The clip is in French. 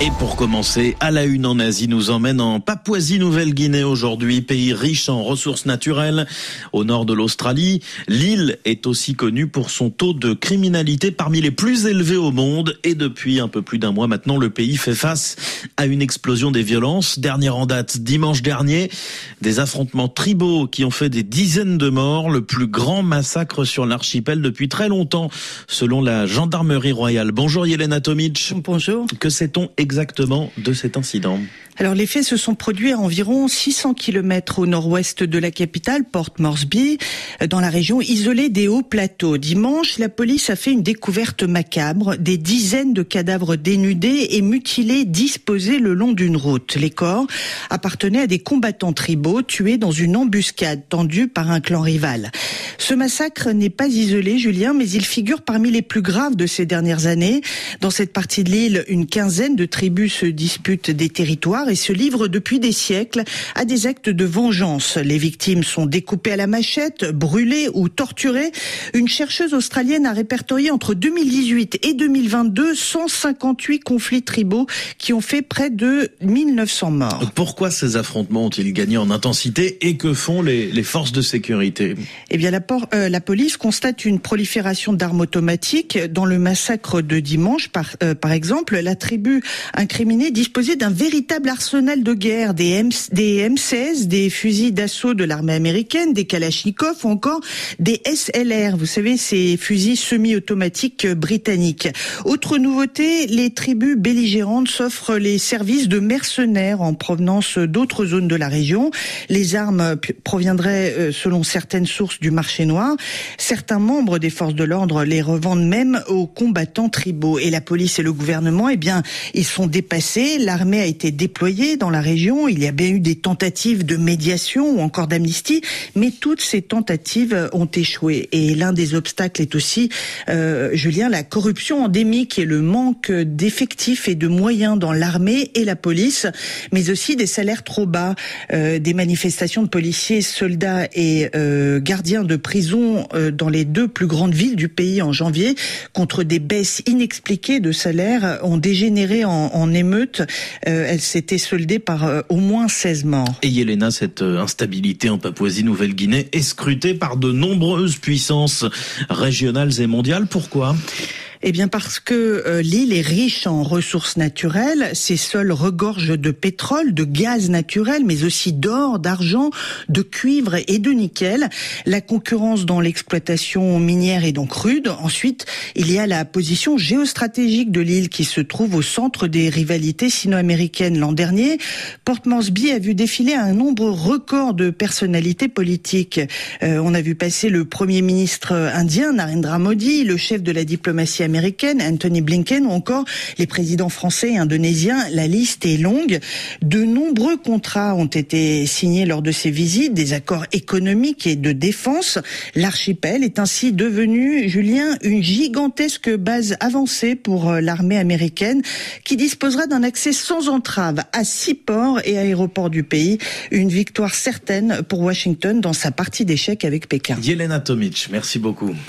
Et pour commencer, à la une en Asie nous emmène en Papouasie-Nouvelle-Guinée aujourd'hui, pays riche en ressources naturelles. Au nord de l'Australie, l'île est aussi connue pour son taux de criminalité parmi les plus élevés au monde. Et depuis un peu plus d'un mois maintenant, le pays fait face à une explosion des violences. Dernière en date, dimanche dernier, des affrontements tribaux qui ont fait des dizaines de morts, le plus grand massacre sur l'archipel depuis très longtemps, selon la gendarmerie royale. Bonjour Yelena Tomic. Bonjour. Que sait-on exactement de cet incident? Alors les faits se sont produits à environ 600 km au nord-ouest de la capitale, Port Moresby, dans la région isolée des hauts plateaux. Dimanche, la police a fait une découverte macabre, des dizaines de cadavres dénudés et mutilés disposés le long d'une route. Les corps appartenaient à des combattants tribaux tués dans une embuscade tendue par un clan rival. Ce massacre n'est pas isolé, Julien, mais il figure parmi les plus graves de ces dernières années. Dans cette partie de l'île, une quinzaine de tribus se disputent des territoires et se livrent depuis des siècles à des actes de vengeance. Les victimes sont découpées à la machette, brûlées ou torturées. Une chercheuse australienne a répertorié entre 2018 et 2022 158 conflits tribaux qui ont fait près de 1900 morts. Pourquoi ces affrontements ont-ils gagné en intensité et que font les, les forces de sécurité? Eh bien, la, euh, la, police constate une prolifération d'armes automatiques. Dans le massacre de dimanche, par, euh, par exemple, la tribu incriminée disposait d'un véritable arsenal de guerre, des, M des M16, des fusils d'assaut de l'armée américaine, des Kalachnikov ou encore des SLR, vous savez, ces fusils semi-automatiques britanniques. Autre nouveauté, les tribus belligérantes s'offrent les services de mercenaires en provenance d'autres zones de la région. Les armes proviendraient, euh, selon certaines sources, du marché noir. Certains membres des forces de l'ordre les revendent même aux combattants tribaux. Et la police et le gouvernement, eh bien, ils sont dépassés. L'armée a été déployée dans la région. Il y a bien eu des tentatives de médiation ou encore d'amnistie, mais toutes ces tentatives ont échoué. Et l'un des obstacles est aussi, euh, Julien, la corruption endémique et le manque d'effectifs et de moyens dans l'armée et la police, mais aussi des salaires trop bas, euh, des manifestations de policiers, soldats et euh, gardiens de prison euh, dans les deux plus grandes villes du pays en janvier contre des baisses inexpliquées de salaires ont dégénéré en, en émeute. Euh, elle s'était soldée par euh, au moins 16 morts. Et Yelena, cette euh, instabilité en Papouasie-Nouvelle-Guinée est scrutée par de nombreuses puissances régionales et mondiales. Pourquoi? Eh bien parce que euh, l'île est riche en ressources naturelles, ses sols regorgent de pétrole, de gaz naturel, mais aussi d'or, d'argent, de cuivre et de nickel. La concurrence dans l'exploitation minière est donc rude. Ensuite, il y a la position géostratégique de l'île qui se trouve au centre des rivalités sino-américaines. L'an dernier, Port Moresby a vu défiler un nombre record de personnalités politiques. Euh, on a vu passer le premier ministre indien Narendra Modi, le chef de la diplomatie américaine, Anthony Blinken, ou encore les présidents français et indonésiens. La liste est longue. De nombreux contrats ont été signés lors de ces visites, des accords économiques et de défense. L'archipel est ainsi devenu, Julien, une gigantesque base avancée pour euh, l'armée américaine qui disposera d'un accès sans entrave à six ports et aéroports du pays. Une victoire certaine pour Washington dans sa partie d'échec avec Pékin. Yelena Tomic, merci beaucoup.